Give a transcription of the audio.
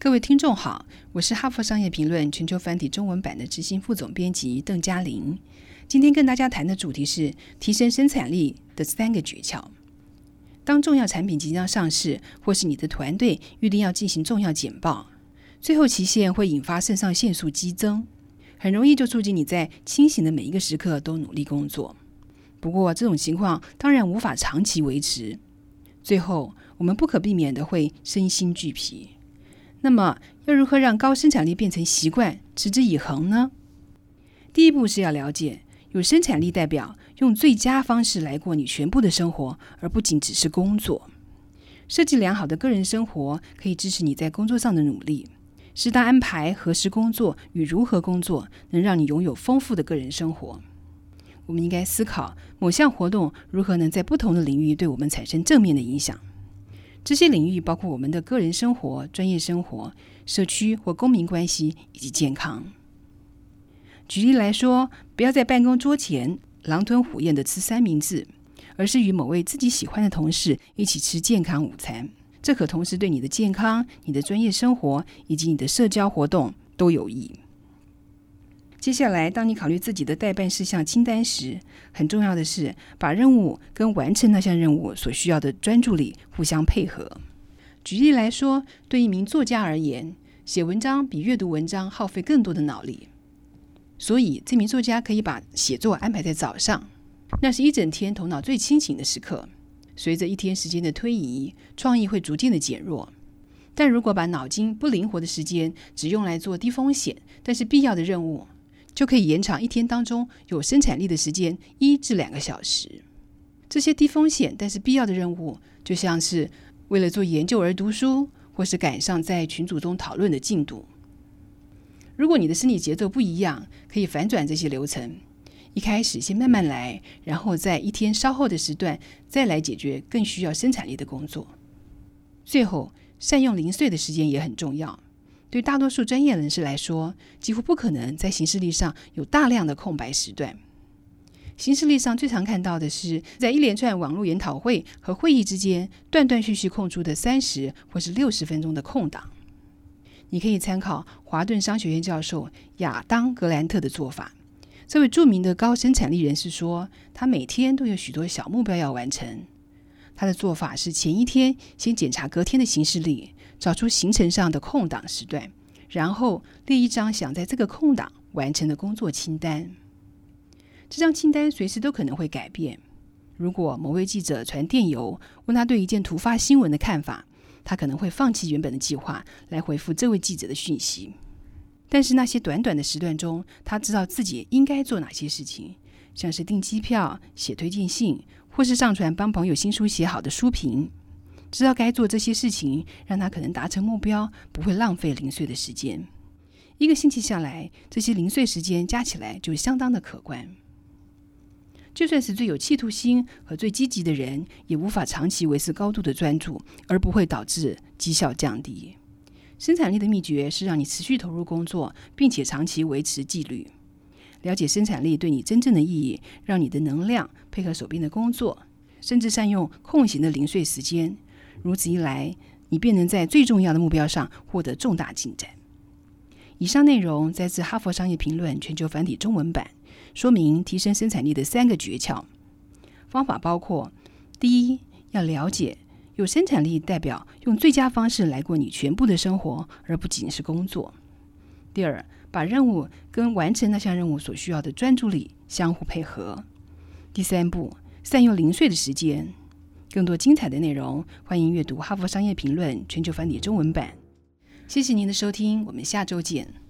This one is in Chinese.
各位听众好，我是哈佛商业评论全球繁体中文版的执行副总编辑邓嘉玲。今天跟大家谈的主题是提升生产力的三个诀窍。当重要产品即将上市，或是你的团队预定要进行重要简报，最后期限会引发肾上腺素激增，很容易就促进你在清醒的每一个时刻都努力工作。不过这种情况当然无法长期维持，最后我们不可避免的会身心俱疲。那么，要如何让高生产力变成习惯，持之以恒呢？第一步是要了解，有生产力代表用最佳方式来过你全部的生活，而不仅只是工作。设计良好的个人生活，可以支持你在工作上的努力。适当安排何时工作与如何工作，能让你拥有丰富的个人生活。我们应该思考某项活动如何能在不同的领域对我们产生正面的影响。这些领域包括我们的个人生活、专业生活、社区或公民关系以及健康。举例来说，不要在办公桌前狼吞虎咽的吃三明治，而是与某位自己喜欢的同事一起吃健康午餐。这可同时对你的健康、你的专业生活以及你的社交活动都有益。接下来，当你考虑自己的代办事项清单时，很重要的是把任务跟完成那项任务所需要的专注力互相配合。举例来说，对一名作家而言，写文章比阅读文章耗费更多的脑力，所以这名作家可以把写作安排在早上，那是一整天头脑最清醒的时刻。随着一天时间的推移，创意会逐渐的减弱。但如果把脑筋不灵活的时间只用来做低风险但是必要的任务，就可以延长一天当中有生产力的时间一至两个小时。这些低风险但是必要的任务，就像是为了做研究而读书，或是赶上在群组中讨论的进度。如果你的生理节奏不一样，可以反转这些流程，一开始先慢慢来，然后在一天稍后的时段再来解决更需要生产力的工作。最后，善用零碎的时间也很重要。对大多数专业人士来说，几乎不可能在行事历上有大量的空白时段。行事历上最常看到的是，在一连串网络研讨会和会议之间，断断续续空出的三十或是六十分钟的空档。你可以参考华顿商学院教授亚当·格兰特的做法。这位著名的高生产力人士说，他每天都有许多小目标要完成。他的做法是前一天先检查隔天的行事历。找出行程上的空档时段，然后列一张想在这个空档完成的工作清单。这张清单随时都可能会改变。如果某位记者传电邮问他对一件突发新闻的看法，他可能会放弃原本的计划来回复这位记者的讯息。但是那些短短的时段中，他知道自己应该做哪些事情，像是订机票、写推荐信，或是上传帮朋友新书写好的书评。知道该做这些事情，让他可能达成目标，不会浪费零碎的时间。一个星期下来，这些零碎时间加起来就相当的可观。就算是最有企图心和最积极的人，也无法长期维持高度的专注，而不会导致绩效降低。生产力的秘诀是让你持续投入工作，并且长期维持纪律。了解生产力对你真正的意义，让你的能量配合手边的工作，甚至善用空闲的零碎时间。如此一来，你便能在最重要的目标上获得重大进展。以上内容摘自《哈佛商业评论》全球繁体中文版，说明提升生产力的三个诀窍。方法包括：第一，要了解有生产力代表用最佳方式来过你全部的生活，而不仅是工作；第二，把任务跟完成那项任务所需要的专注力相互配合；第三步，善用零碎的时间。更多精彩的内容，欢迎阅读《哈佛商业评论》全球繁体中文版。谢谢您的收听，我们下周见。